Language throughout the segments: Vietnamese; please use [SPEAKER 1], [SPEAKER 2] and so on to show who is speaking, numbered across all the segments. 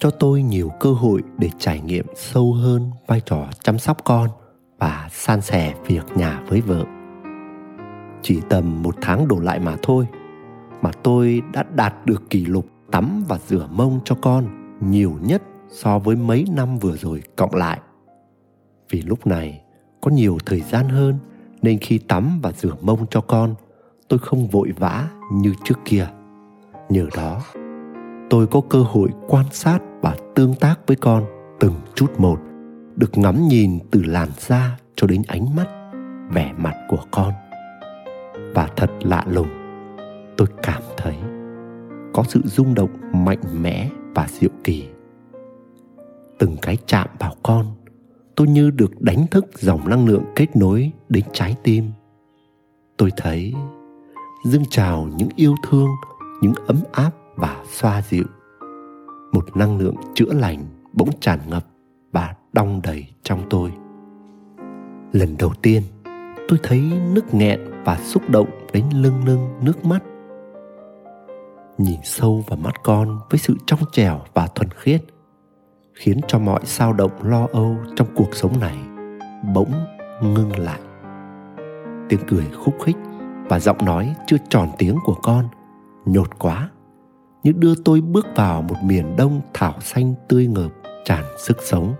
[SPEAKER 1] cho tôi nhiều cơ hội để trải nghiệm sâu hơn vai trò chăm sóc con và san sẻ việc nhà với vợ. Chỉ tầm một tháng đổ lại mà thôi, mà tôi đã đạt được kỷ lục tắm và rửa mông cho con nhiều nhất so với mấy năm vừa rồi cộng lại. Vì lúc này có nhiều thời gian hơn nên khi tắm và rửa mông cho con, tôi không vội vã như trước kia. Nhờ đó, tôi có cơ hội quan sát và tương tác với con từng chút một, được ngắm nhìn từ làn da cho đến ánh mắt, vẻ mặt của con. Và thật lạ lùng, tôi cảm thấy có sự rung động mạnh mẽ và diệu kỳ. Từng cái chạm vào con, tôi như được đánh thức dòng năng lượng kết nối đến trái tim. Tôi thấy dâng trào những yêu thương, những ấm áp và xoa dịu một năng lượng chữa lành bỗng tràn ngập và đong đầy trong tôi. Lần đầu tiên, tôi thấy nước nghẹn và xúc động đến lưng lưng nước mắt. Nhìn sâu vào mắt con với sự trong trẻo và thuần khiết, khiến cho mọi sao động lo âu trong cuộc sống này bỗng ngưng lại. Tiếng cười khúc khích và giọng nói chưa tròn tiếng của con nhột quá như đưa tôi bước vào một miền đông thảo xanh tươi ngợp, tràn sức sống.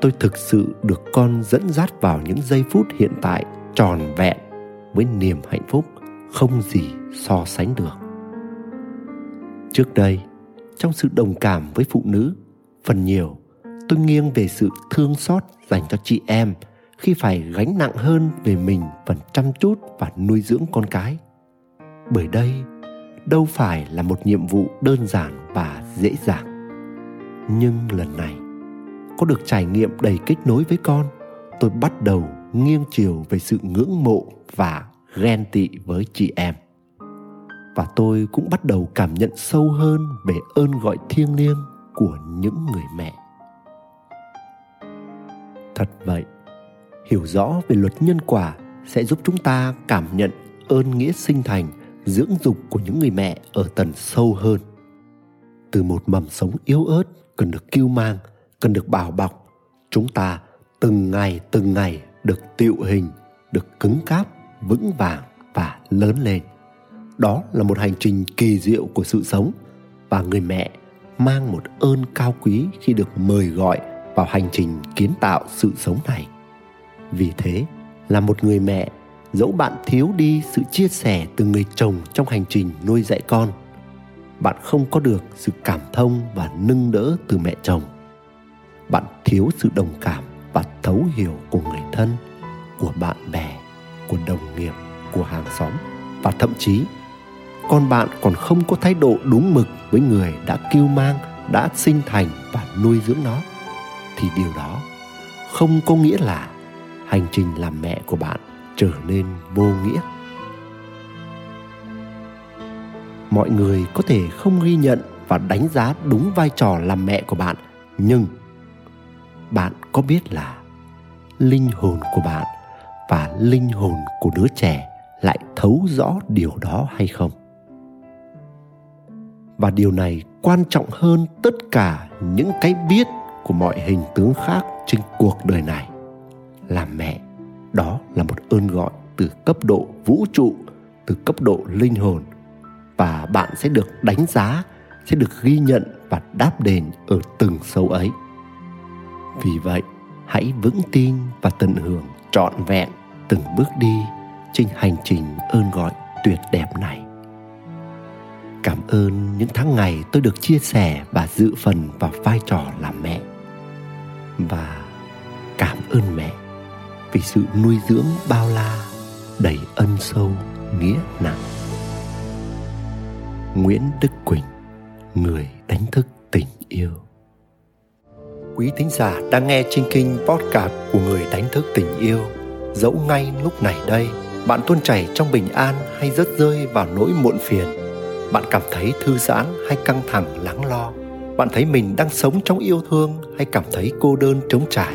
[SPEAKER 1] Tôi thực sự được con dẫn dắt vào những giây phút hiện tại tròn vẹn với niềm hạnh phúc không gì so sánh được. Trước đây, trong sự đồng cảm với phụ nữ, phần nhiều tôi nghiêng về sự thương xót dành cho chị em khi phải gánh nặng hơn về mình phần chăm chút và nuôi dưỡng con cái. Bởi đây đâu phải là một nhiệm vụ đơn giản và dễ dàng. Nhưng lần này, có được trải nghiệm đầy kết nối với con, tôi bắt đầu nghiêng chiều về sự ngưỡng mộ và ghen tị với chị em. Và tôi cũng bắt đầu cảm nhận sâu hơn về ơn gọi thiêng liêng của những người mẹ. Thật vậy, hiểu rõ về luật nhân quả sẽ giúp chúng ta cảm nhận ơn nghĩa sinh thành dưỡng dục của những người mẹ ở tầng sâu hơn. Từ một mầm sống yếu ớt, cần được cứu mang, cần được bảo bọc, chúng ta từng ngày từng ngày được tiệu hình, được cứng cáp, vững vàng và lớn lên. Đó là một hành trình kỳ diệu của sự sống và người mẹ mang một ơn cao quý khi được mời gọi vào hành trình kiến tạo sự sống này. Vì thế là một người mẹ dẫu bạn thiếu đi sự chia sẻ từ người chồng trong hành trình nuôi dạy con, bạn không có được sự cảm thông và nâng đỡ từ mẹ chồng. Bạn thiếu sự đồng cảm và thấu hiểu của người thân, của bạn bè, của đồng nghiệp, của hàng xóm. Và thậm chí, con bạn còn không có thái độ đúng mực với người đã kêu mang, đã sinh thành và nuôi dưỡng nó. Thì điều đó không có nghĩa là hành trình làm mẹ của bạn trở nên vô nghĩa. Mọi người có thể không ghi nhận và đánh giá đúng vai trò làm mẹ của bạn, nhưng bạn có biết là linh hồn của bạn và linh hồn của đứa trẻ lại thấu rõ điều đó hay không? Và điều này quan trọng hơn tất cả những cái biết của mọi hình tướng khác trên cuộc đời này làm mẹ ơn gọi từ cấp độ vũ trụ, từ cấp độ linh hồn. Và bạn sẽ được đánh giá, sẽ được ghi nhận và đáp đền ở từng sâu ấy. Vì vậy, hãy vững tin và tận hưởng trọn vẹn từng bước đi trên hành trình ơn gọi tuyệt đẹp này. Cảm ơn những tháng ngày tôi được chia sẻ và dự phần vào vai trò làm mẹ. Và cảm ơn mẹ vì sự nuôi dưỡng bao la đầy ân sâu nghĩa nặng nguyễn đức quỳnh người đánh thức tình yêu quý thính giả đang nghe trên kinh podcast của người đánh thức tình yêu. Dẫu ngay lúc này đây, bạn tuôn chảy trong bình an hay rớt rơi vào nỗi muộn phiền. Bạn cảm thấy thư giãn hay căng thẳng lắng lo. Bạn thấy mình đang sống trong yêu thương hay cảm thấy cô đơn trống trải.